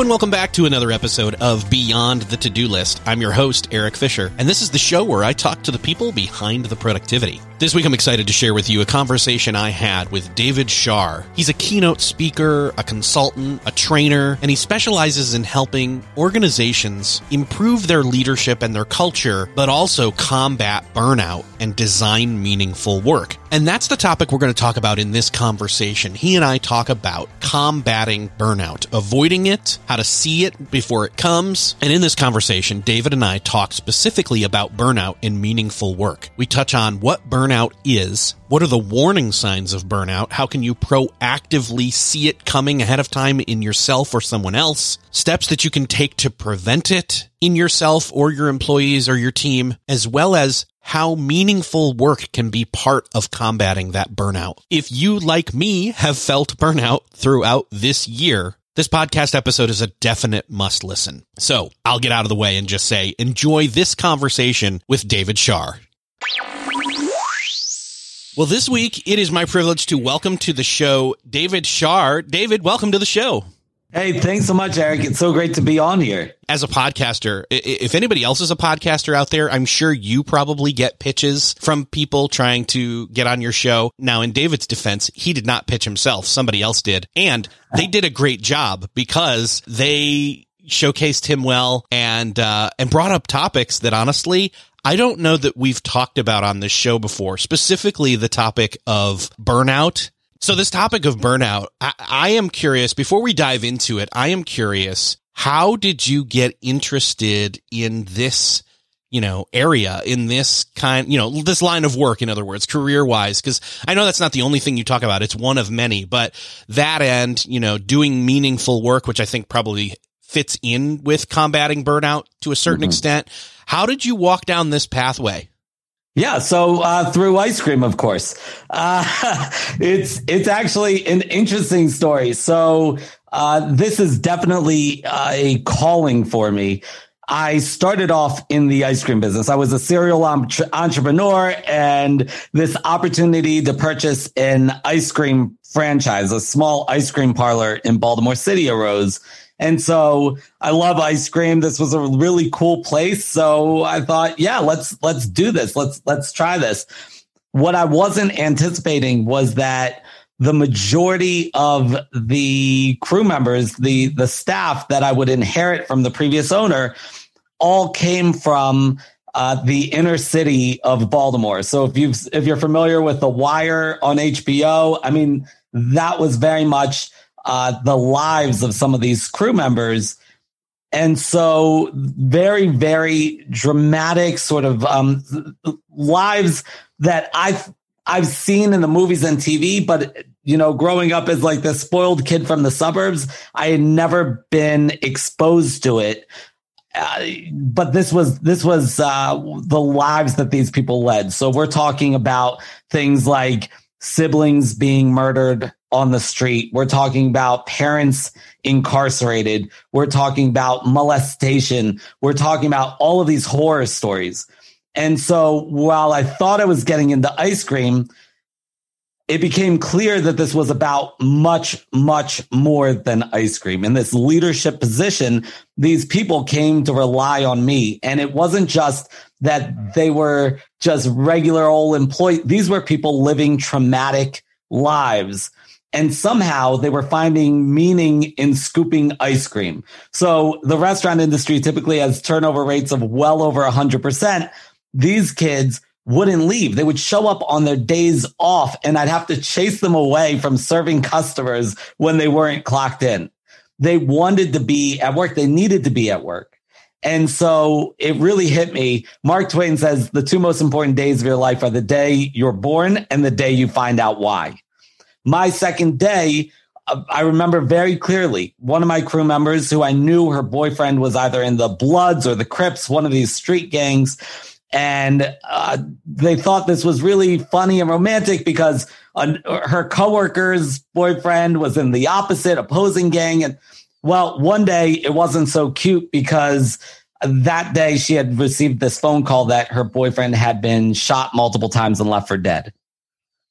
And welcome back to another episode of Beyond the To Do List. I'm your host, Erik Fisher, and this is the show where I talk to the people behind the productivity. This week I'm excited to share with you a conversation I had with David Shar. He's a keynote speaker, a consultant, a trainer, and he specializes in helping organizations improve their leadership and their culture, but also combat burnout and design meaningful work. And that's the topic we're going to talk about in this conversation. He and I talk about combating burnout, avoiding it, how to see it before it comes. And in this conversation, David and I talk specifically about burnout in meaningful work. We touch on what burnout is, what are the warning signs of burnout? How can you proactively see it coming ahead of time in yourself or someone else? Steps that you can take to prevent it in yourself or your employees or your team, as well as how meaningful work can be part of combating that burnout. If you, like me, have felt burnout throughout this year, this podcast episode is a definite must listen. So I'll get out of the way and just say, enjoy this conversation with David Shar. Well, this week it is my privilege to welcome to the show David Shar. David, welcome to the show. Hey, thanks so much, Erik. It's so great to be on here. As a podcaster, if anybody else is a podcaster out there, I'm sure you probably get pitches from people trying to get on your show. Now, in David's defense, he did not pitch himself. Somebody else did. And they did a great job because they showcased him well and, uh, and brought up topics that honestly, I don't know that we've talked about on this show before, specifically the topic of burnout so this topic of burnout, I, I, am curious, before we dive into it, I am curious, how did you get interested in this, you know, area, in this kind, you know, this line of work, in other words, career wise? Cause I know that's not the only thing you talk about. It's one of many, but that end, you know, doing meaningful work, which I think probably fits in with combating burnout to a certain mm-hmm. extent. How did you walk down this pathway? Yeah, so uh, through ice cream, of course. Uh, it's it's actually an interesting story. So uh, this is definitely a calling for me. I started off in the ice cream business. I was a serial entrepreneur, and this opportunity to purchase an ice cream franchise, a small ice cream parlor in Baltimore City, arose. And so I love ice cream. This was a really cool place. So I thought, yeah, let's, let's do this. Let's, let's try this. What I wasn't anticipating was that the majority of the crew members, the, the staff that I would inherit from the previous owner all came from uh, the inner city of Baltimore. So if you've if you're familiar with The Wire on HBO, I mean that was very much uh, the lives of some of these crew members. And so very, very dramatic sort of um, lives that I've I've seen in the movies and TV, but you know, growing up as like the spoiled kid from the suburbs, I had never been exposed to it. Uh, but this was this was uh, the lives that these people led. So we're talking about things like siblings being murdered on the street. We're talking about parents incarcerated. We're talking about molestation. We're talking about all of these horror stories. And so while I thought I was getting into ice cream, it became clear that this was about much, much more than ice cream. In this leadership position, these people came to rely on me. And it wasn't just that they were just regular old employees. These were people living traumatic lives. And somehow they were finding meaning in scooping ice cream. So the restaurant industry typically has turnover rates of well over 100%. These kids wouldn't leave. They would show up on their days off and I'd have to chase them away from serving customers when they weren't clocked in. they wanted to be at work. They needed to be at work. And so it really hit me. Mark Twain says the two most important days of your life are the day you're born and the day you find out why. My second day, uh, I remember very clearly one of my crew members who I knew her boyfriend was either in the Bloods or the Crips, one of these street gangs. And uh, they thought this was really funny and romantic because uh, her coworker's boyfriend was in the opposite opposing gang. And well, one day it wasn't so cute because that day she had received this phone call that her boyfriend had been shot multiple times and left for dead.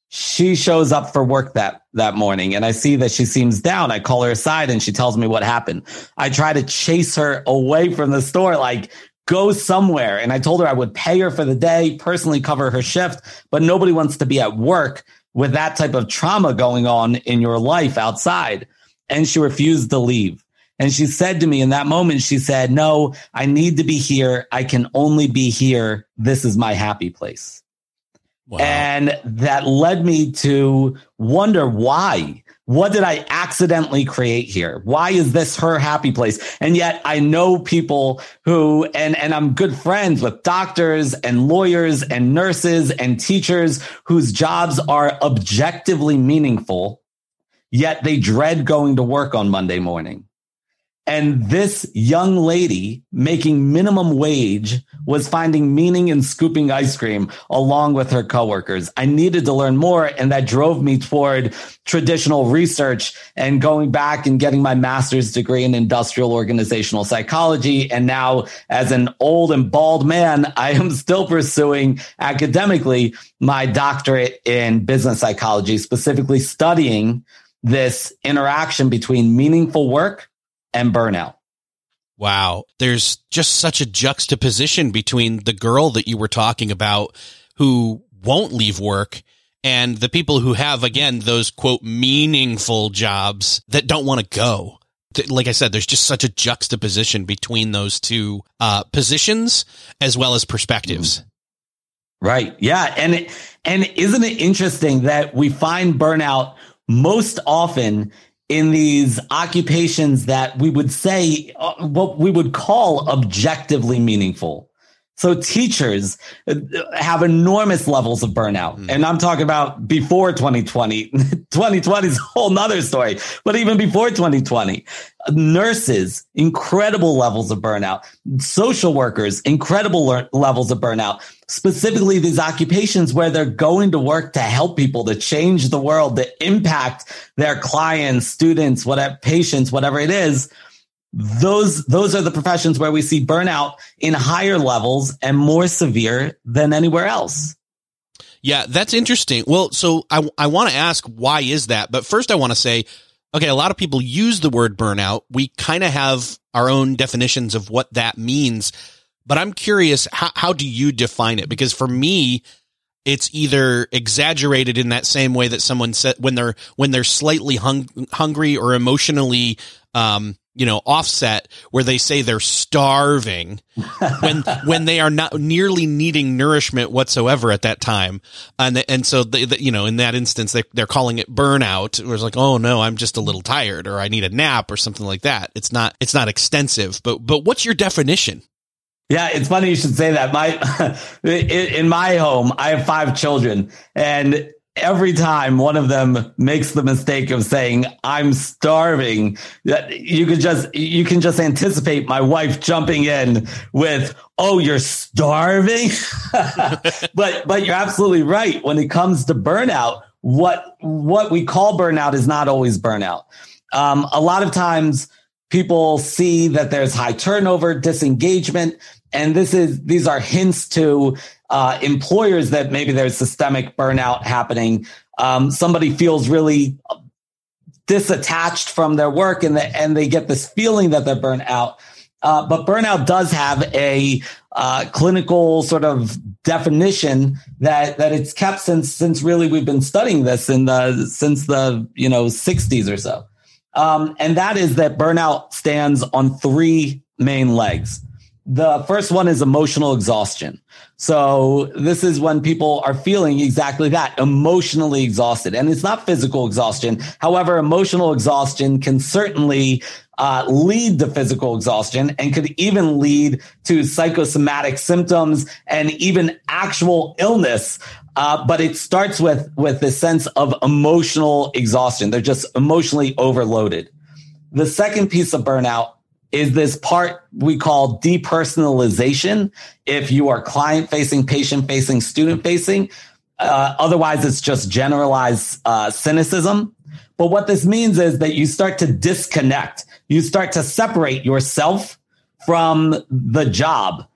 She shows up for work that that morning and I see that she seems down. I call her aside and she tells me what happened. I try to chase her away from the store like go somewhere and I told her I would pay her for the day, personally cover her shift, but nobody wants to be at work with that type of trauma going on in your life outside and she refused to leave. And she said to me in that moment, she said, No, I need to be here. I can only be here. This is my happy place. Wow. And that led me to wonder why. What did I accidentally create here? Why is this her happy place? And yet I know people who, and, and I'm good friends with doctors and lawyers and nurses and teachers whose jobs are objectively meaningful yet they dread going to work on Monday morning. And this young lady making minimum wage was finding meaning in scooping ice cream along with her coworkers. I needed to learn more. And that drove me toward traditional research and going back and getting my master's degree in industrial organizational psychology. And now as an old and bald man, I am still pursuing academically my doctorate in business psychology, specifically studying this interaction between meaningful work and burnout. Wow. There's just such a juxtaposition between the girl that you were talking about who won't leave work and the people who have, again, those quote, meaningful jobs that don't want to go. Like I said, there's just such a juxtaposition between those two uh, positions as well as perspectives. Right. Yeah. And, it, and isn't it interesting that we find burnout most often in these occupations that we would say uh, what we would call objectively meaningful. So teachers uh, have enormous levels of burnout. Mm. And I'm talking about before 2020. 2020 is a whole nother story, but even before 2020, nurses, incredible levels of burnout, social workers, incredible le- levels of burnout, specifically these occupations where they're going to work to help people, to change the world, to impact their clients, students, whatever, patients, whatever it is those those are the professions where we see burnout in higher levels and more severe than anywhere else. Yeah, that's interesting. Well, so I I want to ask why is that? But first I want to say okay, a lot of people use the word burnout. We kind of have our own definitions of what that means. But I'm curious how how do you define it? Because for me it's either exaggerated in that same way that someone said when they're when they're slightly hung, hungry or emotionally um, you know, offset where they say they're starving when, when they are not nearly needing nourishment whatsoever at that time. And, and so they, they, you know, in that instance, they, they're calling it burnout. It was like, oh no, I'm just a little tired or I need a nap or something like that. It's not, it's not extensive, but, but what's your definition? Yeah, it's funny you should say that. My in my home, I have five children, and every time one of them makes the mistake of saying i'm starving that you could just you can just anticipate my wife jumping in with oh you're starving? But but you're absolutely right. When it comes to burnout what what we call burnout is not always burnout. Um, a lot of times people see that there's high turnover disengagement and this is these are hints to uh, employers that maybe there's systemic burnout happening. Um, somebody feels really disattached from their work and, the, and they get this feeling that they're burnt out. Uh, but burnout does have a uh, clinical sort of definition that that it's kept since since really we've been studying this in the since the you know 60s or so, um, and that is that burnout stands on three main legs. The first one is emotional exhaustion. So this is when people are feeling exactly that emotionally exhausted and it's not physical exhaustion. However, emotional exhaustion can certainly uh, lead to physical exhaustion and could even lead to psychosomatic symptoms and even actual illness. Uh, but it starts with with the sense of emotional exhaustion. They're just emotionally overloaded. The second piece of burnout is this part we call depersonalization. If you are client facing, patient facing, student facing, uh, otherwise it's just generalized uh, cynicism. But what this means is that you start to disconnect. You start to separate yourself from the job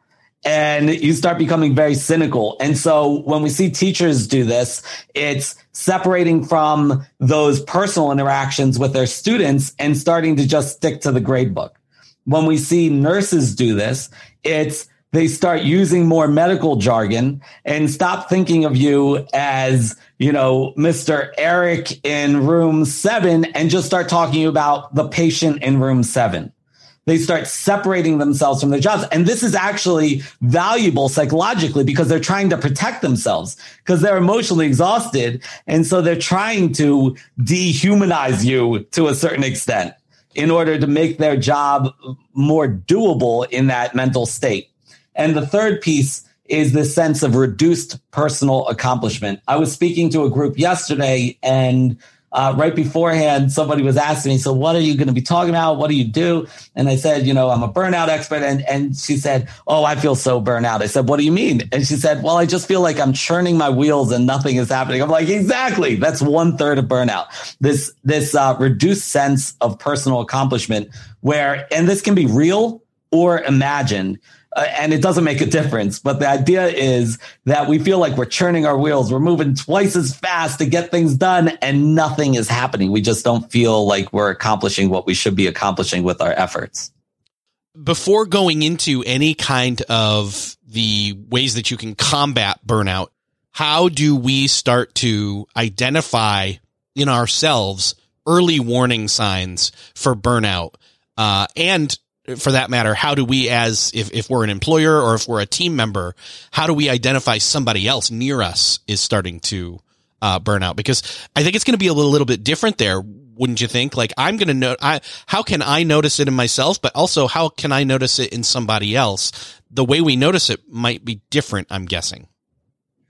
and you start becoming very cynical. And so when we see teachers do this, it's separating from those personal interactions with their students and starting to just stick to the grade book. When we see nurses do this, it's they start using more medical jargon and stop thinking of you as, you know, Mr. Eric in room seven and just start talking about the patient in room seven. They start separating themselves from their jobs. And this is actually valuable psychologically because they're trying to protect themselves because they're emotionally exhausted. And so they're trying to dehumanize you to a certain extent in order to make their job more doable in that mental state. And the third piece is this sense of reduced personal accomplishment. I was speaking to a group yesterday and uh, right beforehand, somebody was asking me, "So, what are you going to be talking about? What do you do?" And I said, "You know, I'm a burnout expert." And and she said, "Oh, I feel so burnout." I said, "What do you mean?" And she said, "Well, I just feel like I'm churning my wheels and nothing is happening." I'm like, "Exactly. That's one third of burnout. This this uh, reduced sense of personal accomplishment, where and this can be real or imagined." Uh, and it doesn't make a difference. But the idea is that we feel like we're churning our wheels. We're moving twice as fast to get things done and nothing is happening. We just don't feel like we're accomplishing what we should be accomplishing with our efforts. Before going into any kind of the ways that you can combat burnout, how do we start to identify in ourselves early warning signs for burnout? Uh, and for that matter, how do we as if, if we're an employer or if we're a team member, how do we identify somebody else near us is starting to uh, burn out? Because I think it's going to be a little, little bit different there. Wouldn't you think? Like I'm going to know, I, how can I notice it in myself, but also how can I notice it in somebody else? The way we notice it might be different, I'm guessing.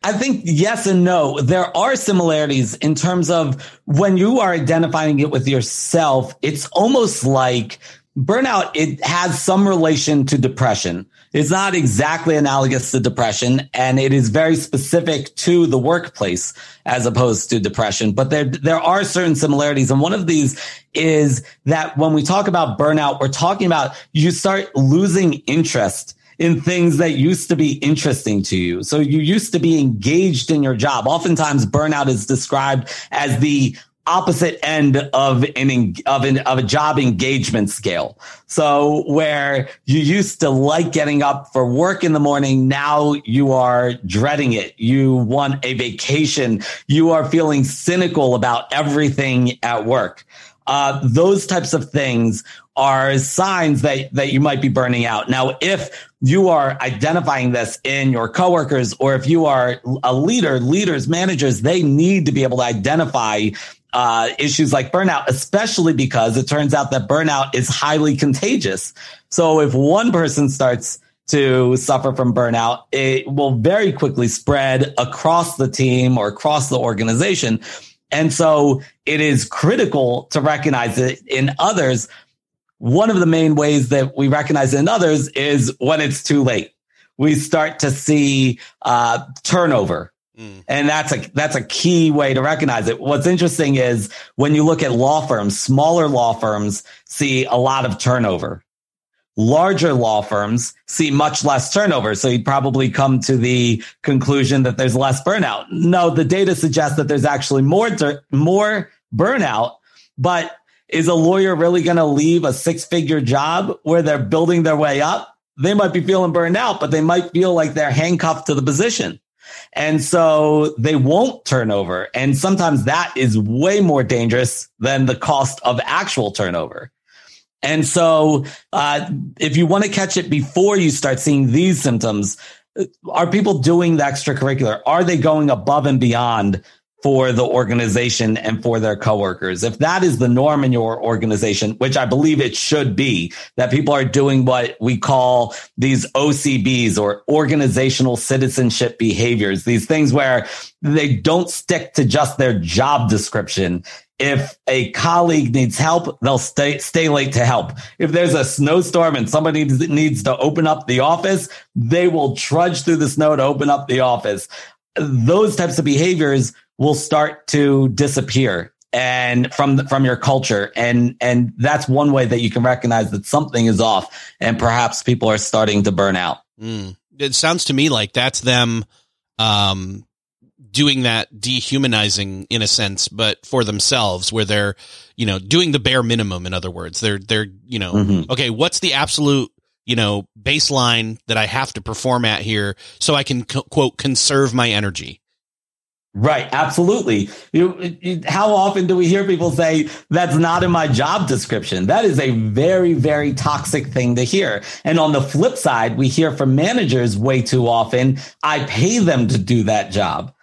I think yes and no. There are similarities in terms of when you are identifying it with yourself, it's almost like burnout it has some relation to depression it's not exactly analogous to depression and it is very specific to the workplace as opposed to depression but there there are certain similarities and one of these is that when we talk about burnout we're talking about you start losing interest in things that used to be interesting to you. So you used to be engaged in your job. Oftentimes burnout is described as the opposite end of an of an of a job engagement scale. So where you used to like getting up for work in the morning, now you are dreading it. You want a vacation. You are feeling cynical about everything at work. Uh, those types of things are signs that that you might be burning out. Now, if you are identifying this in your coworkers or if you are a leader, leaders, managers, they need to be able to identify uh, issues like burnout, especially because it turns out that burnout is highly contagious. So if one person starts to suffer from burnout, it will very quickly spread across the team or across the organization. And so it is critical to recognize it in others. One of the main ways that we recognize it in others is when it's too late. We start to see uh, turnover Mm. And that's a that's a key way to recognize it. What's interesting is when you look at law firms, smaller law firms see a lot of turnover. Larger law firms see much less turnover. So you'd probably come to the conclusion that there's less burnout. No, the data suggests that there's actually more more burnout, but is a lawyer really going to leave a six-figure job where they're building their way up? They might be feeling burned out, but they might feel like they're handcuffed to the position. And so they won't turn over. And sometimes that is way more dangerous than the cost of actual turnover. And so, uh, if you want to catch it before you start seeing these symptoms, are people doing the extracurricular? Are they going above and beyond for the organization and for their coworkers. If that is the norm in your organization, which I believe it should be, that people are doing what we call these OCBs or organizational citizenship behaviors, these things where they don't stick to just their job description. If a colleague needs help, they'll stay, stay late to help. If there's a snowstorm and somebody needs to open up the office, they will trudge through the snow to open up the office. Those types of behaviors will start to disappear and from from your culture and and that's one way that you can recognize that something is off and perhaps people are starting to burn out mm. it sounds to me like that's them um doing that dehumanizing in a sense but for themselves where they're you know doing the bare minimum in other words they're they're you know mm-hmm. okay what's the absolute you know baseline that i have to perform at here so i can co- quote conserve my energy Right, absolutely. You, you, how often do we hear people say that's not in my job description? That is a very, very toxic thing to hear. And on the flip side, we hear from managers way too often, I pay them to do that job.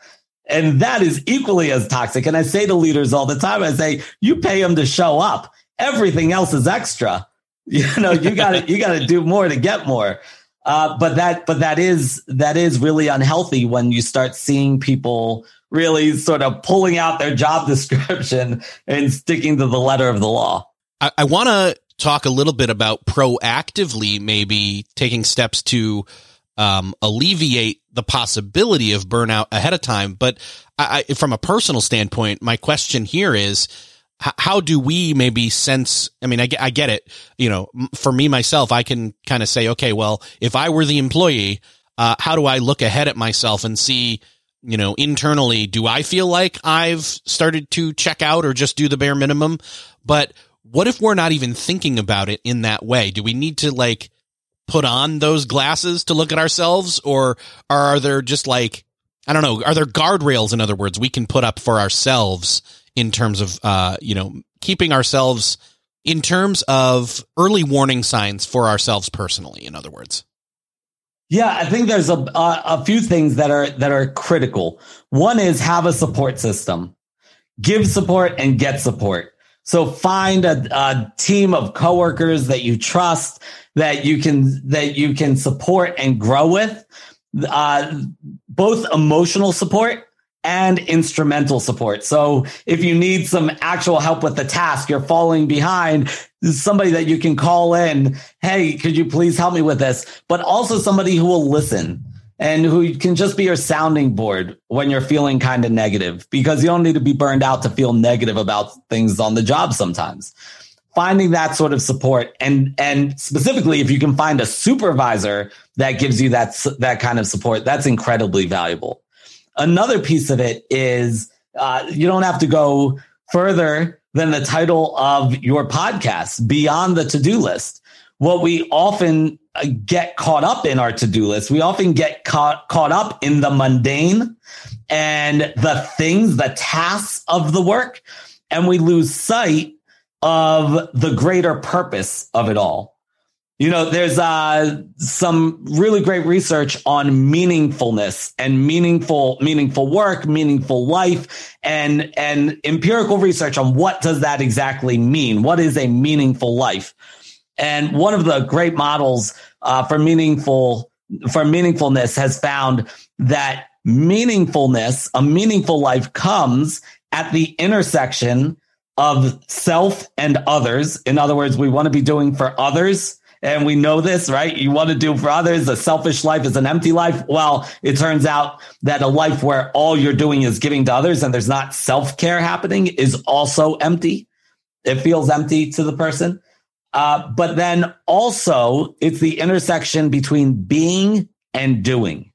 And that is equally as toxic. And I say to leaders all the time, I say, you pay them to show up. Everything else is extra. You know, you got to, you got to do more to get more. Uh, but that, but that is, that is really unhealthy when you start seeing people really sort of pulling out their job description and sticking to the letter of the law. I, I want to talk a little bit about proactively maybe taking steps to um, alleviate the possibility of burnout ahead of time. But I, I, from a personal standpoint, my question here is, how do we maybe sense i mean I get, I get it you know for me myself i can kind of say okay well if i were the employee uh, how do i look ahead at myself and see you know, internally, do I feel like I've started to check out or just do the bare minimum? But what if we're not even thinking about it in that way? Do we need to like put on those glasses to look at ourselves or are there just like, I don't know, are there guardrails, in other words, we can put up for ourselves in terms of, uh, you know, keeping ourselves in terms of early warning signs for ourselves personally, in other words? Yeah, I think there's a, a, few things that are that are critical. One is have a support system, give support and get support. So find a, a team of coworkers that you trust, that you can that you can support and grow with. Uh, both emotional support and instrumental support. So if you need some actual help with the task, you're falling behind, somebody that you can call in, hey, could you please help me with this? But also somebody who will listen and who can just be your sounding board when you're feeling kind of negative because you don't need to be burned out to feel negative about things on the job sometimes. Finding that sort of support and and specifically if you can find a supervisor that gives you that that kind of support, that's incredibly valuable. Another piece of it is uh, you don't have to go further than the title of your podcast, Beyond the To Do List. What we often uh, get caught up in our to do list, we often get caught, caught up in the mundane and the things, the tasks of the work, and we lose sight of the greater purpose of it all. You know, there's uh, some really great research on meaningfulness and meaningful, meaningful work, meaningful life, and and empirical research on what does that exactly mean? What is a meaningful life? And one of the great models uh, for meaningful for meaningfulness has found that meaningfulness, a meaningful life, comes at the intersection of self and others. In other words, we want to be doing for others and we know this, right? You want to do for others. A selfish life is an empty life. Well, it turns out that a life where all you're doing is giving to others and there's not self care happening is also empty. It feels empty to the person. Uh, but then also it's the intersection between being and doing.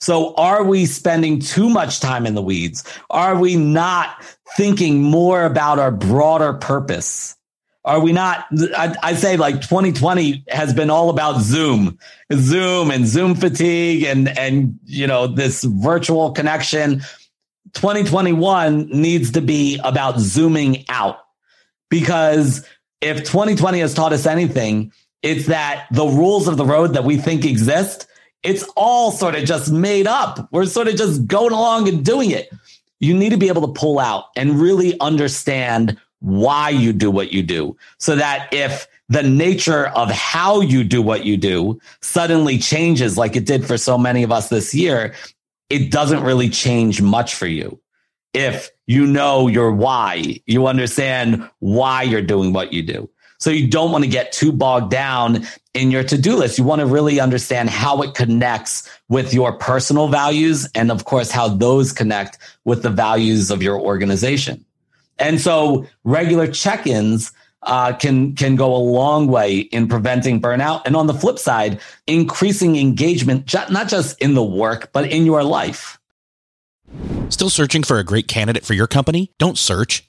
So are we spending too much time in the weeds? Are we not thinking more about our broader purpose? Are we not? I, I say like 2020 has been all about Zoom, Zoom and Zoom fatigue and, and, you know, this virtual connection. 2021 needs to be about zooming out because if 2020 has taught us anything, it's that the rules of the road that we think exist, it's all sort of just made up. We're sort of just going along and doing it. you need to be able to pull out and really understand why you do what you do so that if the nature of how you do what you do suddenly changes like it did for so many of us this year, it doesn't really change much for you. If you know your why, you understand why you're doing what you do. So you don't want to get too bogged down in your to-do list. You want to really understand how it connects with your personal values and of course how those connect with the values of your organization. And so regular check-ins uh, can can go a long way in preventing burnout. And on the flip side, increasing engagement, not just in the work, but in your life. Still searching for a great candidate for your company? Don't search,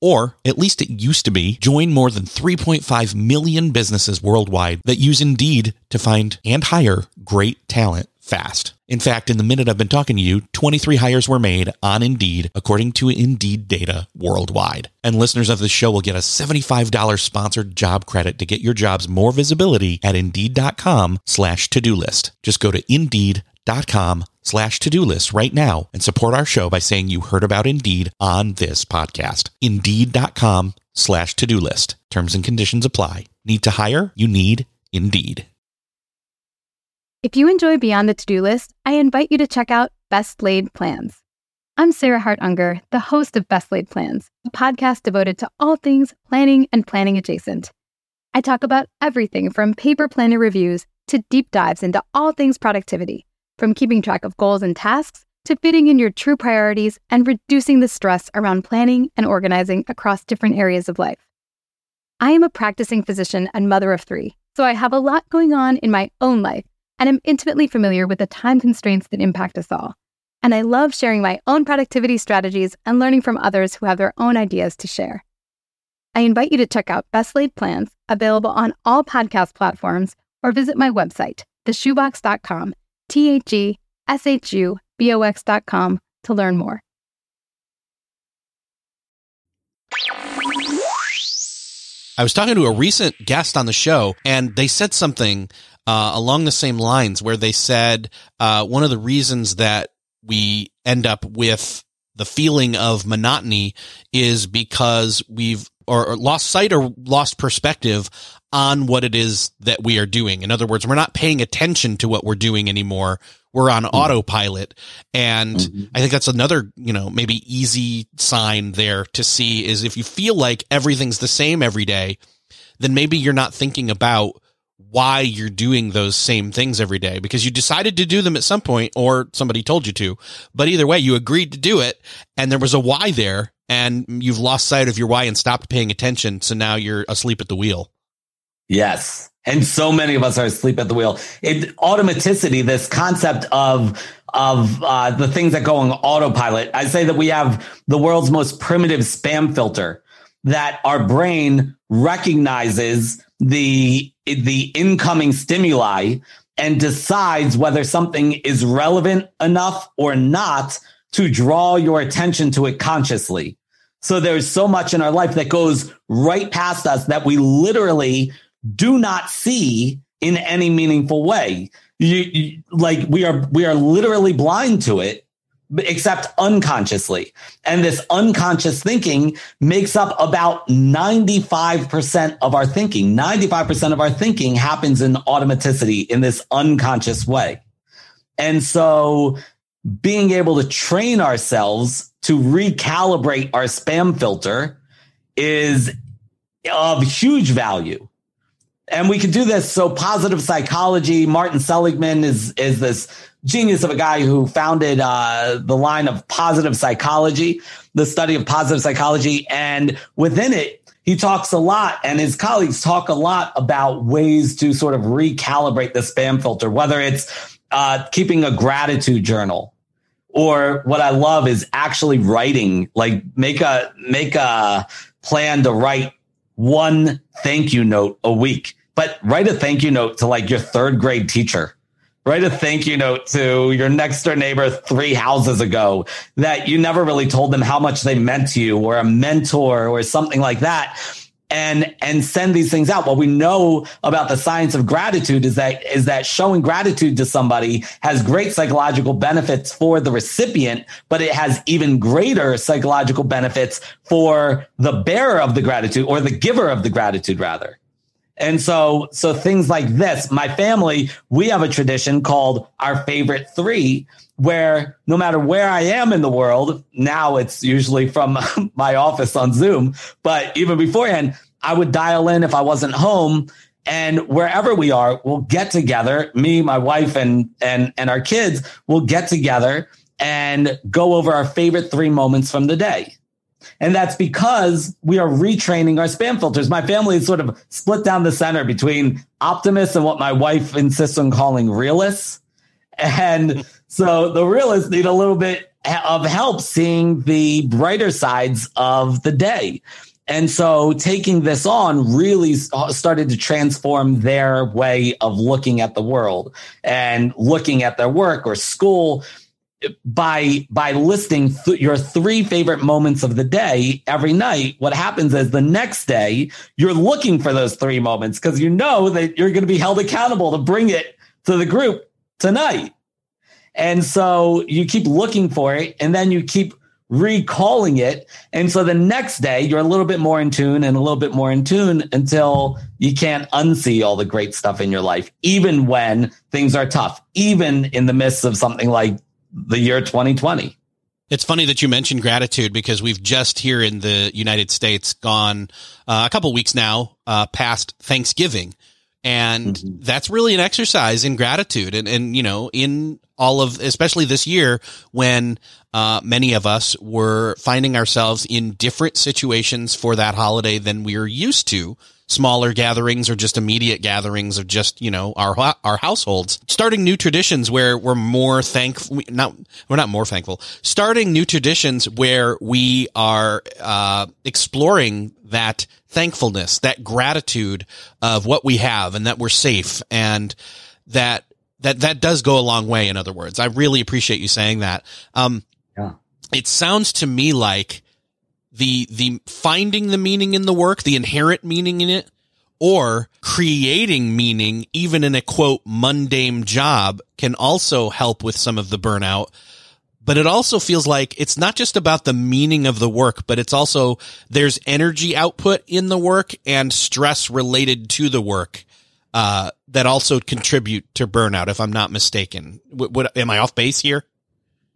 or at least it used to be, join more than 3.5 million businesses worldwide that use Indeed to find and hire great talent fast. In fact, in the minute I've been talking to you, 23 hires were made on Indeed, according to Indeed data worldwide. And listeners of this show will get a $75 sponsored job credit to get your jobs more visibility at Indeed.com slash to-do list. Just go to Indeed.com slash to-do list right now and support our show by saying you heard about Indeed on this podcast. Indeed.com slash to-do list. Terms and conditions apply. Need to hire? You need Indeed. If you enjoy Beyond the To-Do List, I invite you to check out Best Laid Plans. I'm Sarah Hart Unger, the host of Best Laid Plans, a podcast devoted to all things planning and planning adjacent. I talk about everything from paper planner reviews to deep dives into all things productivity from keeping track of goals and tasks to fitting in your true priorities and reducing the stress around planning and organizing across different areas of life. I am a practicing physician and mother of three, so I have a lot going on in my own life and am intimately familiar with the time constraints that impact us all. And I love sharing my own productivity strategies and learning from others who have their own ideas to share. I invite you to check out Best Laid Plans, available on all podcast platforms, or visit my website, theshubox.com T H E S H U B O X dot com to learn more. I was talking to a recent guest on the show, and they said something uh, along the same lines where they said uh, one of the reasons that we end up with the feeling of monotony is because we've or, or lost sight or lost perspective on what it is that we are doing. In other words, we're not paying attention to what we're doing anymore. We're on mm-hmm. autopilot. And mm-hmm. I think that's another, you know, maybe easy sign there to see is if you feel like everything's the same every day, then maybe you're not thinking about why you're doing those same things every day because you decided to do them at some point or somebody told you to. But either way, you agreed to do it and there was a why there and you've lost sight of your why and stopped paying attention. So now you're asleep at the wheel. Yes. And so many of us are asleep at the wheel. It automaticity, this concept of of uh, the things that go on autopilot. I say that we have the world's most primitive spam filter that our brain recognizes the the incoming stimuli and decides whether something is relevant enough or not to draw your attention to it consciously. So there's so much in our life that goes right past us that we literally do not see in any meaningful way. You, you, like we are we are literally blind to it except unconsciously. And this unconscious thinking makes up about 95% of our thinking. 95% of our thinking happens in automaticity in this unconscious way. And so being able to train ourselves to recalibrate our spam filter is of huge value. And we can do this. So positive psychology, Martin Seligman is, is this genius of a guy who founded uh, the line of positive psychology, the study of positive psychology. And within it, he talks a lot and his colleagues talk a lot about ways to sort of recalibrate the spam filter, whether it's uh, keeping a gratitude journal Or what I love is actually writing, like make a, make a plan to write one thank you note a week, but write a thank you note to like your third grade teacher. Write a thank you note to your next door neighbor three houses ago that you never really told them how much they meant to you or a mentor or something like that and and send these things out. What we know about the science of gratitude is that is that showing gratitude to somebody has great psychological benefits for the recipient, but it has even greater psychological benefits for the bearer of the gratitude or the giver of the gratitude rather. And so so things like this, my family, we have a tradition called our favorite 3 where no matter where I am in the world, now it's usually from my office on Zoom, but even beforehand, I would dial in if I wasn't home and wherever we are, we'll get together, me, my wife and and and our kids will get together and go over our favorite 3 moments from the day. And that's because we are retraining our spam filters. My family is sort of split down the center between optimists and what my wife insists on calling realists. And so the realists need a little bit of help seeing the brighter sides of the day. And so taking this on really uh, started to transform their way of looking at the world and looking at their work or school by by listing th- your three favorite moments of the day every night what happens is the next day you're looking for those three moments because you know that you're going to be held accountable to bring it to the group tonight and so you keep looking for it and then you keep recalling it. And so the next day you're a little bit more in tune and a little bit more in tune until you can't unsee all the great stuff in your life, even when things are tough, even in the midst of something like the year 2020. It's funny that you mentioned gratitude because we've just here in the United States gone uh, a couple weeks now uh, past Thanksgiving. And mm-hmm. that's really an exercise in gratitude and, and, you know, in all of, especially this year when, uh, many of us were finding ourselves in different situations for that holiday than we are used to. Smaller gatherings or just immediate gatherings of just you know our our households. Starting new traditions where we're more thankful not we're not more thankful. Starting new traditions where we are uh, exploring that thankfulness, that gratitude of what we have and that we're safe and that that that does go a long way in other words. I really appreciate you saying that. Um yeah. it sounds to me like the the finding the meaning in the work, the inherent meaning in it or creating meaning even in a quote mundane job can also help with some of the burnout but it also feels like it's not just about the meaning of the work, but it's also there's energy output in the work and stress related to the work uh, that also contribute to burnout. If I'm not mistaken, what, what am I off base here?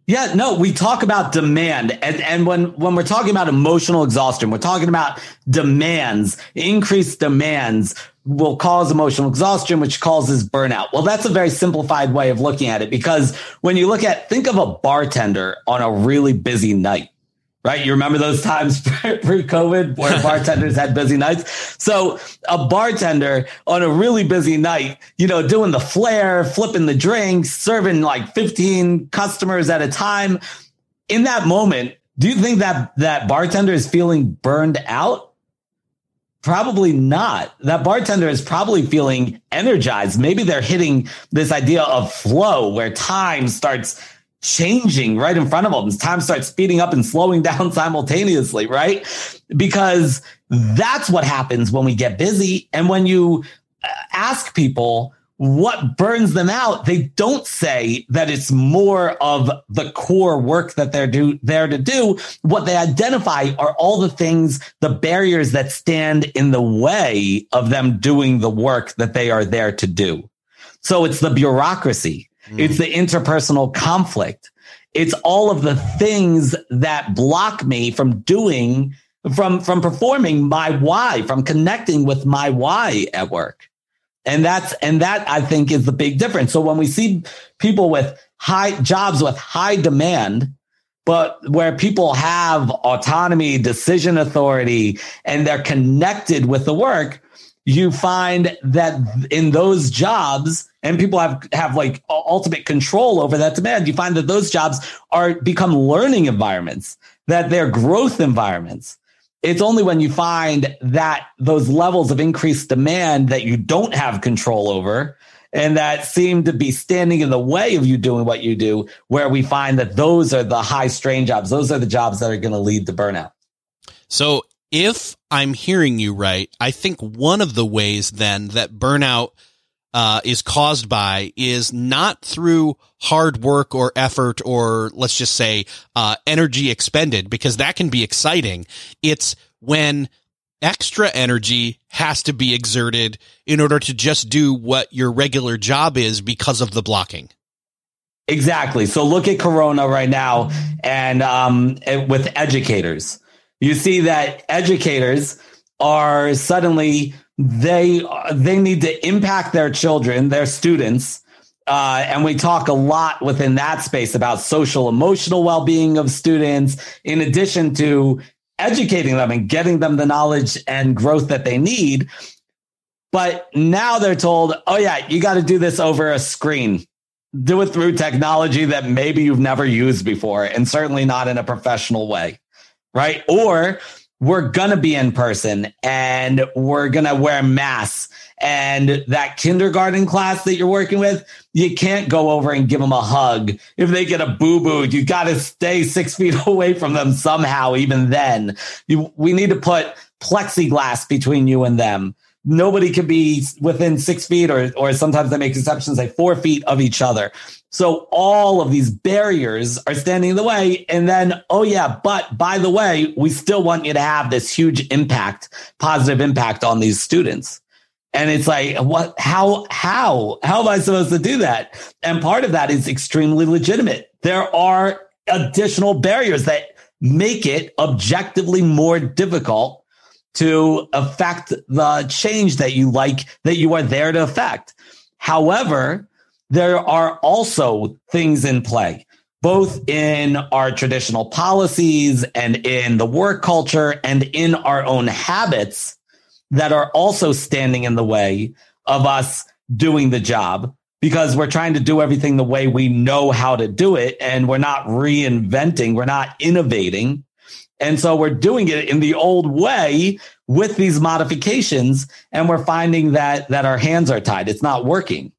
Yeah, no, we talk about demand. And, and when, when we're talking about emotional exhaustion, we're talking about demands, increased demands will cause emotional exhaustion, which causes burnout. Well, that's a very simplified way of looking at it because when you look at, think of a bartender on a really busy night, right? You remember those times pre COVID where bartenders had busy nights? So a bartender on a really busy night, you know, doing the flair, flipping the drinks, serving like 15 customers at a time. In that moment, do you think that that bartender is feeling burned out? Probably not. That bartender is probably feeling energized. Maybe they're hitting this idea of flow where time starts changing right in front of them. Time starts speeding up and slowing down simultaneously, right? Because that's what happens when we get busy. And when you uh, ask people, what burns them out, they don't say that it's more of the core work that they're do, there to do. What they identify are all the things, the barriers that stand in the way of them doing the work that they are there to do. So it's the bureaucracy. Mm. It's the interpersonal conflict. It's all of the things that block me from doing, from, from performing my why, from connecting with my why at work. And that's, and that I think is the big difference. So when we see people with high jobs with high demand, but where people have autonomy, decision authority, and they're connected with the work, you find that in those jobs and people have have like ultimate control over that demand you find that those jobs are become learning environments that they're growth environments it's only when you find that those levels of increased demand that you don't have control over and that seem to be standing in the way of you doing what you do where we find that those are the high strain jobs. Those are the jobs that are going to lead to burnout. So if I'm hearing you right, I think one of the ways then that burnout uh, is caused by is not through hard work or effort or let's just say uh, energy expended because that can be exciting. It's when extra energy has to be exerted in order to just do what your regular job is because of the blocking. Exactly. So look at Corona right now and um, with educators you see that educators are suddenly they they need to impact their children, their students. Uh, and we talk a lot within that space about social emotional well-being of students in addition to educating them and getting them the knowledge and growth that they need but now they're told oh yeah you got to do this over a screen do it through technology that maybe you've never used before and certainly not in a professional way right? Or we're gonna be in person and we're gonna wear masks. And that kindergarten class that you're working with, you can't go over and give them a hug. If they get a boo boo, you got to stay six feet away from them somehow. Even then, you, we need to put plexiglass between you and them nobody can be within six feet or or sometimes they make exceptions like four feet of each other so all of these barriers are standing in the way. And then oh yeah but by the way we still want you to have this huge impact positive impact on these students. And it's like what how how how am i supposed to do that? And part of that is extremely legitimate. There are additional barriers that make it objectively more difficult to affect the change that you like, that you are there to affect. However, there are also things in play, both in our traditional policies and in the work culture and in our own habits that are also standing in the way of us doing the job because we're trying to do everything the way we know how to do it and we're not reinventing, we're not innovating. And so we're doing it in the old way with these modifications and we're finding that that our hands are tied. It's not working.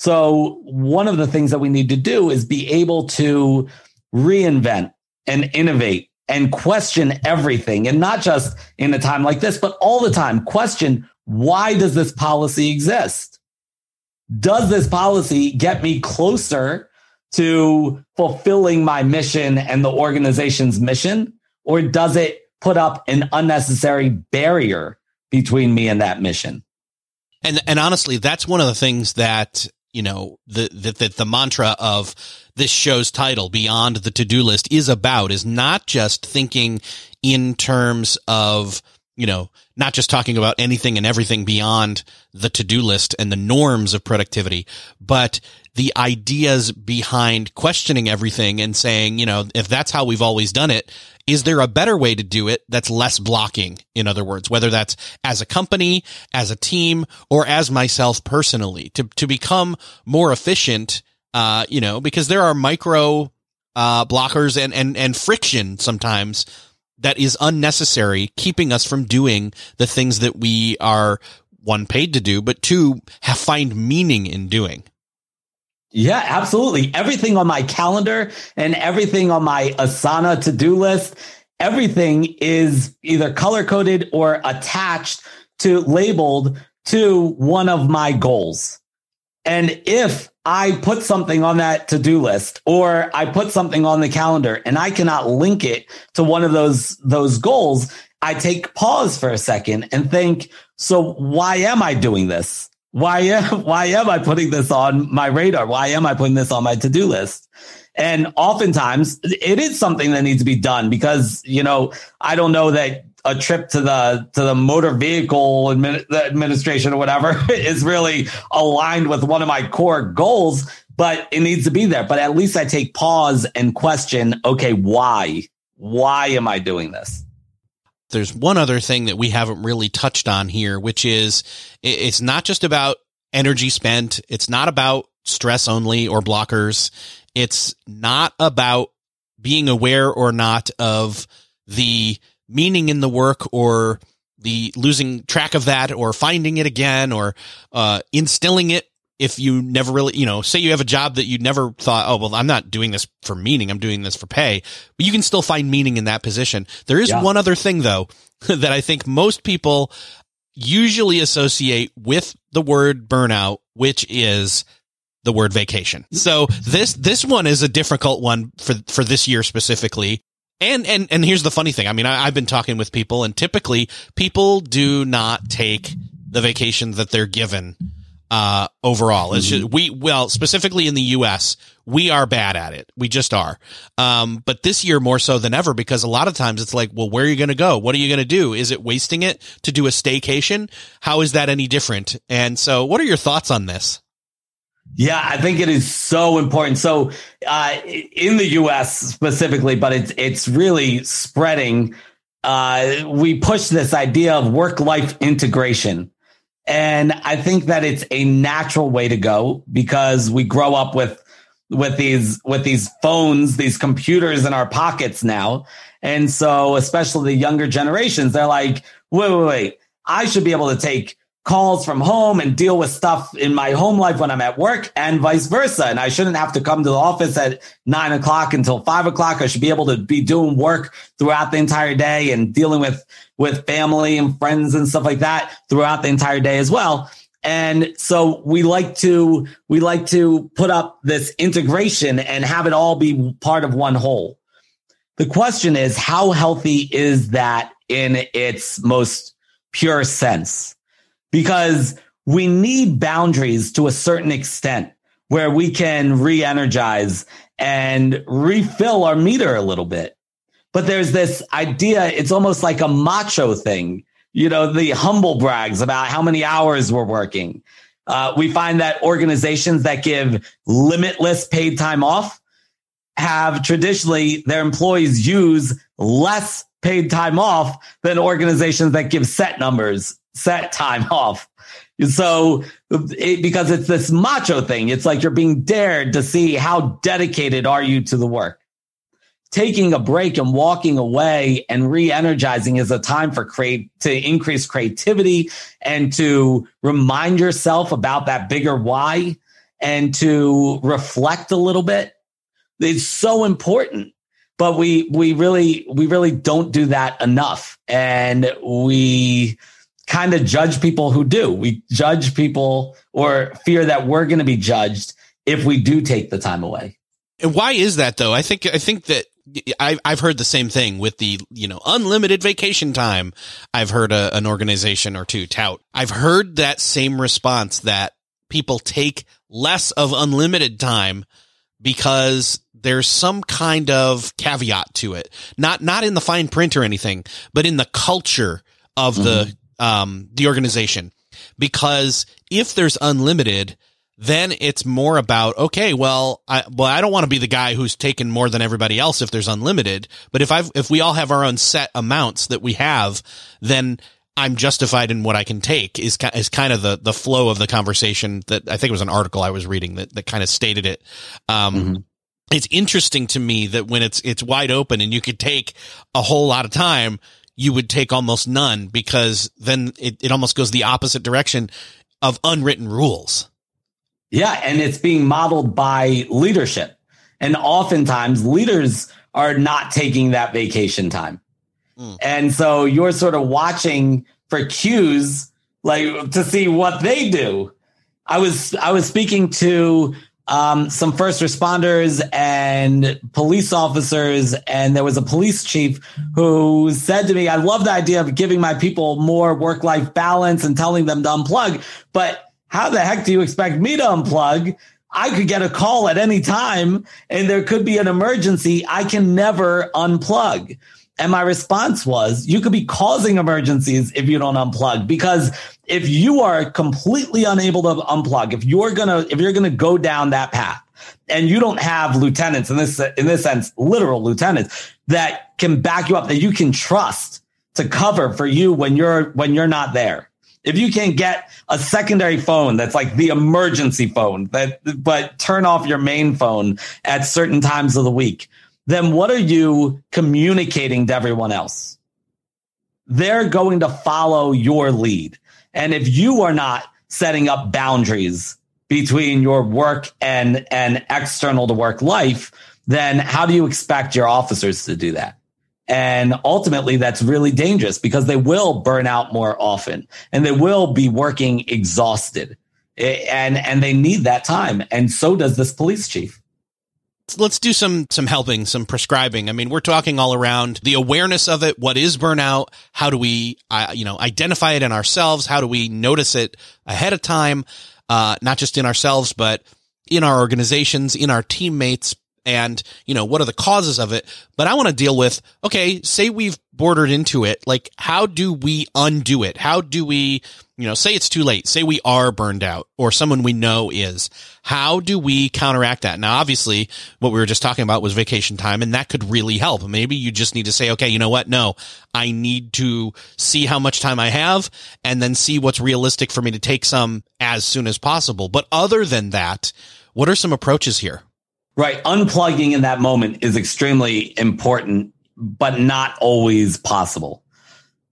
So one of the things that we need to do is be able to reinvent and innovate and question everything and not just in a time like this, but all the time question why does this policy exist? Does this policy get me closer to fulfilling my mission and the organization's mission? or does it put up an unnecessary barrier between me and that mission? And and honestly, that's one of the things that you know the the, the, the mantra of this show's title, Beyond the To Do List, is about is not just thinking in terms of you know, not just talking about anything and everything beyond the to-do list and the norms of productivity, but the ideas behind questioning everything and saying, you know, if that's how we've always done it, is there a better way to do it that's less blocking? In other words, whether that's as a company, as a team, or as myself personally to, to become more efficient, uh, you know, because there are micro, uh, blockers and, and, and friction sometimes that is unnecessary, keeping us from doing the things that we are one paid to do, but two have find meaning in doing. Yeah, absolutely. Everything on my calendar and everything on my Asana to do list, everything is either color coded or attached to labeled to one of my goals. And if I put something on that to do list or I put something on the calendar and I cannot link it to one of those, those goals, I take pause for a second and think, so why am I doing this? Why am, why am I putting this on my radar? Why am I putting this on my to do list? And oftentimes it is something that needs to be done because, you know, I don't know that a trip to the to the motor vehicle admin, administration or whatever is really aligned with one of my core goals but it needs to be there but at least i take pause and question okay why why am i doing this there's one other thing that we haven't really touched on here, which is it's not just about energy spent. It's not about stress only or blockers. It's not about being aware or not of the meaning in the work or the losing track of that or finding it again or uh, instilling it if you never really, you know, say you have a job that you never thought, oh, well, I'm not doing this for meaning. I'm doing this for pay, but you can still find meaning in that position. There is yeah. one other thing though, that I think most people usually associate with the word burnout, which is the word vacation. So this, this one is a difficult one for, for this year specifically. And, and, and here's the funny thing. I mean, I, I've been talking with people and typically people do not take the vacation that they're given uh, overall. It's just, we, well, specifically in the U.S., we are bad at it. We just are. Um, but this year more so than ever because a lot of times it's like, well, where are you going to go? What are you going to do? Is it wasting it to do a staycation? How is that any different? And so what are your thoughts on this? Yeah, I think it is so important. So, uh, in the U.S. specifically, but it's it's really spreading. Uh, we push this idea of work life integration, and I think that it's a natural way to go because we grow up with with these with these phones, these computers in our pockets now. And so especially the younger generations, they're like, wait, wait, wait. I should be able to take calls from home and deal with stuff in my home life when I'm at work and vice versa. And I shouldn't have to come to the office at nine o'clock until five o'clock. I should be able to be doing work throughout the entire day and dealing with, with family and friends and stuff like that throughout the entire day as well. And so we like to, we like to put up this integration and have it all be part of one whole. The question is, how healthy is that in its most pure sense? Because we need boundaries to a certain extent where we can re-energize and refill our meter a little bit. But there's this idea, it's almost like a macho thing, you know, the humble brags about how many hours we're working. Uh, we find that organizations that give limitless paid time off have traditionally their employees use less paid time off than organizations that give set numbers set time off. So, it, because it's this macho thing, it's like you're being dared to see how dedicated are you to the work. Taking a break and walking away and re-energizing is a time for create to increase creativity and to remind yourself about that bigger why and to reflect a little bit. It's so important but we we really we really don't do that enough and we kind of judge people who do. We judge people or fear that we're going to be judged if we do take the time away. And why is that though? I think I think that I've I've heard the same thing with the you know unlimited vacation time. I've heard a, an organization or two tout. I've heard that same response that people take less of unlimited time because there's some kind of caveat to it. Not not in the fine print or anything, but in the culture of mm-hmm. the um, the organization. Because if there's unlimited, then it's more about okay, well, I well, I don't want to be the guy who's taken more than everybody else if there's unlimited. But if I if we all have our own set amounts that we have, then I'm justified in what I can take is is kind of the the flow of the conversation that I think it was an article I was reading that that kind of stated it. Um, mm-hmm. It's interesting to me that when it's it's wide open and you could take a whole lot of time, you would take almost none because then it, it almost goes the opposite direction of unwritten rules. Yeah. And it's being modeled by leadership. And oftentimes leaders are not taking that vacation time. Mm. And so you're sort of watching for cues like to see what they do. I was I was speaking to um, some first responders and police officers. And there was a police chief who said to me, I love the idea of giving my people more work life balance and telling them to unplug. But how the heck do you expect me to unplug? I could get a call at any time and there could be an emergency. I can never unplug. And my response was, you could be causing emergencies if you don't unplug because if you are completely unable to unplug, if you're going to, if you're going to go down that path and you don't have lieutenants in this, in this sense, literal lieutenants that can back you up, that you can trust to cover for you when you're when you're not there. If you can't get a secondary phone that's like the emergency phone that but turn off your main phone at certain times of the week, then what are you communicating to everyone else? They're going to follow your lead. And if you are not setting up boundaries between your work and and external to work life, then how do you expect your officers to do that? And ultimately, that's really dangerous because they will burn out more often and they will be working exhausted. And, and they need that time. And so does this police chief let's do some some helping some prescribing. I mean we're talking all around the awareness of it. What is burnout? How do we uh, you know identify it in ourselves? How do we notice it ahead of time? Uh, not just in ourselves but in our organizations in our teammates and you know what are the causes of it but i want to deal with okay say we've bordered into it like how do we undo it? How do we you know say it's too late say we are burned out or someone we know is. How do we counteract that? Now obviously what we were just talking about was vacation time and that could really help. Maybe you just need to say okay you know what? No i need to see how much time i have and then see what's realistic for me to take some as soon as possible. But other than that what are some approaches here Right. Unplugging in that moment is extremely important, but not always possible.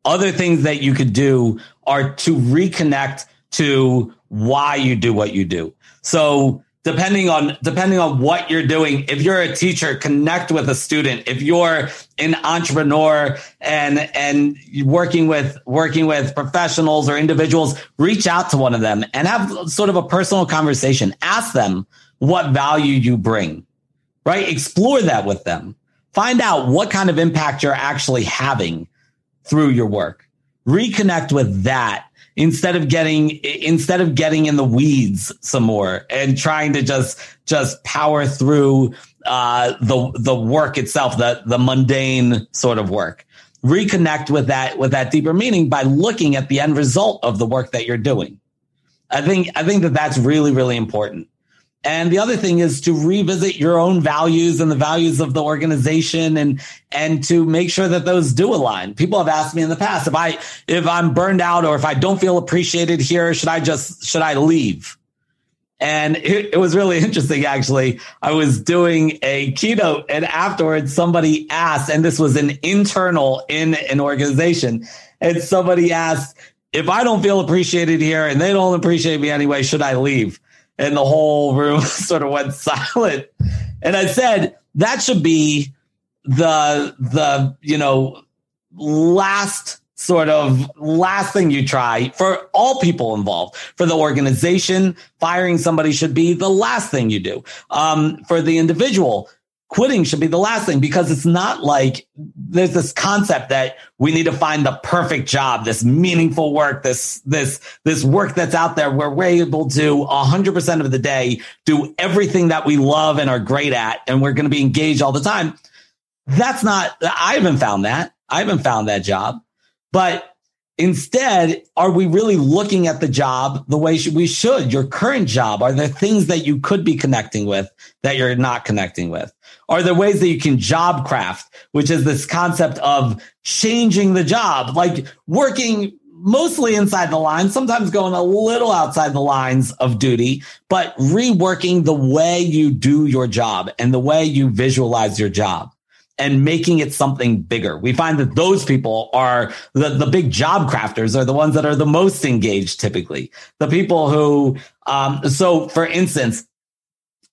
Other things that you could do are to reconnect to why you do what you do. So depending on depending on what you're doing if you're a teacher connect with a student if you're an entrepreneur and and working with working with professionals or individuals reach out to one of them and have sort of a personal conversation ask them what value you bring, right? Explore that with them. Find out what kind of impact you're actually having through your work. Reconnect with that instead of getting instead of getting in the weeds some more and trying to just just power through uh, the the work itself, the the mundane sort of work. Reconnect with that with that deeper meaning by looking at the end result of the work that you're doing. I think I think that that's really really important. And the other thing is to revisit your own values and the values of the organization and, and to make sure that those do align. People have asked me in the past if I, if I'm burned out or if I don't feel appreciated here, should I just, should I leave? And it, it was really interesting, actually. I was doing a keynote and afterwards somebody asked, and this was an internal in an organization. And somebody asked, if I don't feel appreciated here and they don't appreciate me anyway, should I leave? And the whole room sort of went silent. And I said, that should be the, the, you know, last sort of last thing you try for all people involved. For the organization, firing somebody should be the last thing you do. Um, for the individual, quitting should be the last thing because it's not like there's this concept that we need to find the perfect job, this meaningful work, this, this, this work that's out there where we're able to 100% of the day do everything that we love and are great at. And we're going to be engaged all the time. That's not, I haven't found that. I haven't found that job, but Instead, are we really looking at the job the way we should? Your current job, are there things that you could be connecting with that you're not connecting with? Are there ways that you can job craft, which is this concept of changing the job, like working mostly inside the lines, sometimes going a little outside the lines of duty, but reworking the way you do your job and the way you visualize your job and making it something bigger. We find that those people are the, the big job crafters are the ones that are the most engaged typically. The people who, um, so for instance,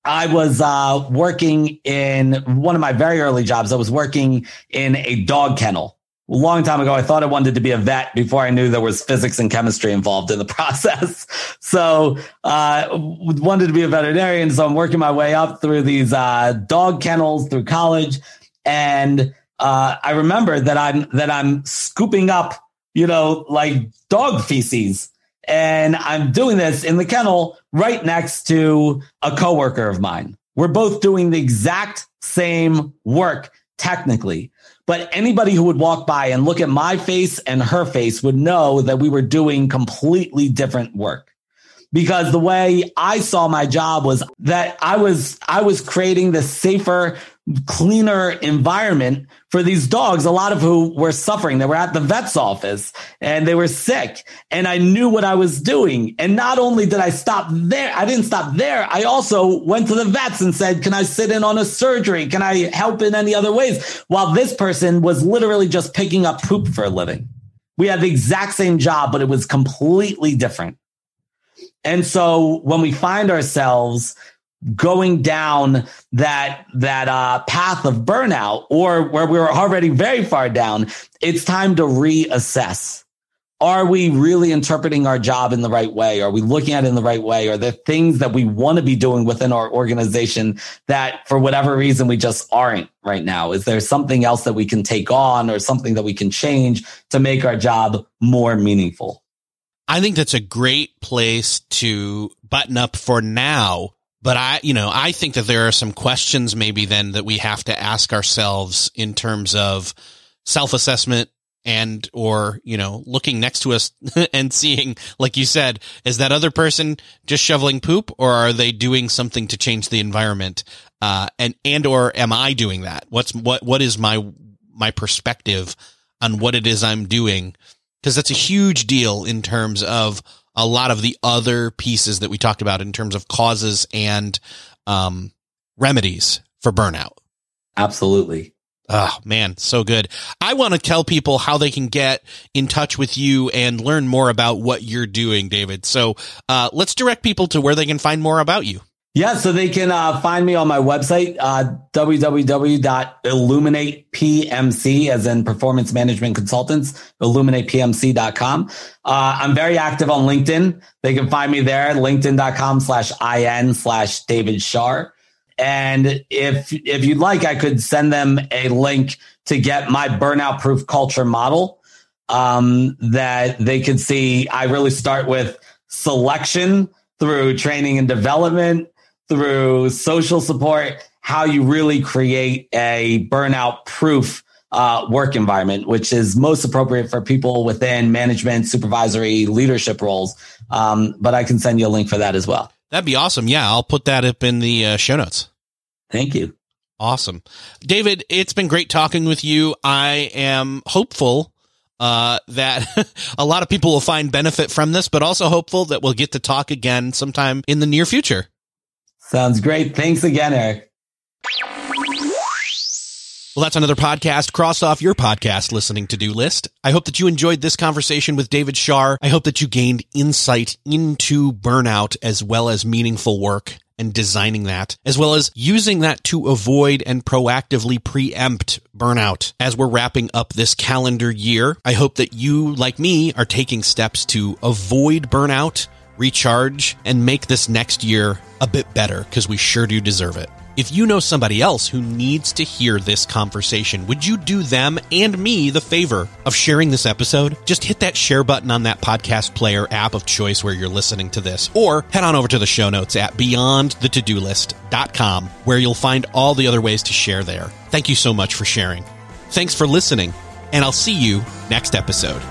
I was uh, working in one of my very early jobs. I was working in a dog kennel. A long time ago, I thought I wanted to be a vet before I knew there was physics and chemistry involved in the process. So, uh, wanted to be a veterinarian. So I'm working my way up through these uh, dog kennels through college and uh, I remember that I'm that I'm scooping up, you know, like dog feces, and I'm doing this in the kennel right next to a coworker of mine. We're both doing the exact same work technically, but anybody who would walk by and look at my face and her face would know that we were doing completely different work because the way I saw my job was that I was I was creating the safer cleaner environment for these dogs, a lot of who were suffering. They were at the vet's office and they were sick. And I knew what I was doing. And not only did I stop there, I didn't stop there. I also went to the vets and said, can I sit in on a surgery? Can I help in any other ways? While this person was literally just picking up poop for a living. We had the exact same job, but it was completely different. And so when we find ourselves going down that that uh, path of burnout or where we were already very far down it's time to reassess. Are we really interpreting our job in the right way? Are we looking at it in the right way? Are there things that we want to be doing within our organization that for whatever reason we just aren't right now? Is there something else that we can take on or something that we can change to make our job more meaningful? I think that's a great place to button up for now but I, you know, I think that there are some questions maybe then that we have to ask ourselves in terms of self-assessment and or you know looking next to us and seeing like you said is that other person just shoveling poop or are they doing something to change the environment? Uh and and or am i doing that? What's what what is my my perspective on what it is i'm doing? Because that's a huge deal in terms of a lot of the other pieces that we talked about in terms of causes and um, remedies for burnout. Absolutely. Oh man, so good. I want to tell people how they can get in touch with you and learn more about what you're doing, David. So uh, let's direct people to where they can find more about you. Yeah, so they can uh, find me on my website, uh, www.illuminatepmc, as in performance management consultants, illuminatepmc.com. Uh, I'm very active on LinkedIn. They can find me there, linkedin.com slash in slash David Shar. And if, if you'd like, I could send them a link to get my burnout proof culture model, um, that they could see. I really start with selection through training and development through social support, how you really create a burnout proof uh, work environment, which is most appropriate for people within management, supervisory, leadership roles. Um, but I can send you a link for that as well. That'd be awesome. Yeah, I'll put that up in the uh, show notes. Thank you. Awesome. David, it's been great talking with you. I am hopeful uh, that a lot of people will find benefit from this, but also hopeful that we'll get to talk again sometime in the near future. Sounds great. Thanks again, Erik. Well, that's another podcast. Cross off your podcast listening to do list. I hope that you enjoyed this conversation with David Shar. I hope that you gained insight into burnout as well as meaningful work and designing that, as well as using that to avoid and proactively preempt burnout. As we're wrapping up this calendar year, I hope that you, like me, are taking steps to avoid burnout recharge, and make this next year a bit better because we sure do deserve it. If you know somebody else who needs to hear this conversation, would you do them and me the favor of sharing this episode? Just hit that share button on that podcast player app of choice where you're listening to this, or head on over to the show notes at beyondthetodolist.com where you'll find all the other ways to share there. Thank you so much for sharing. Thanks for listening, and I'll see you next episode.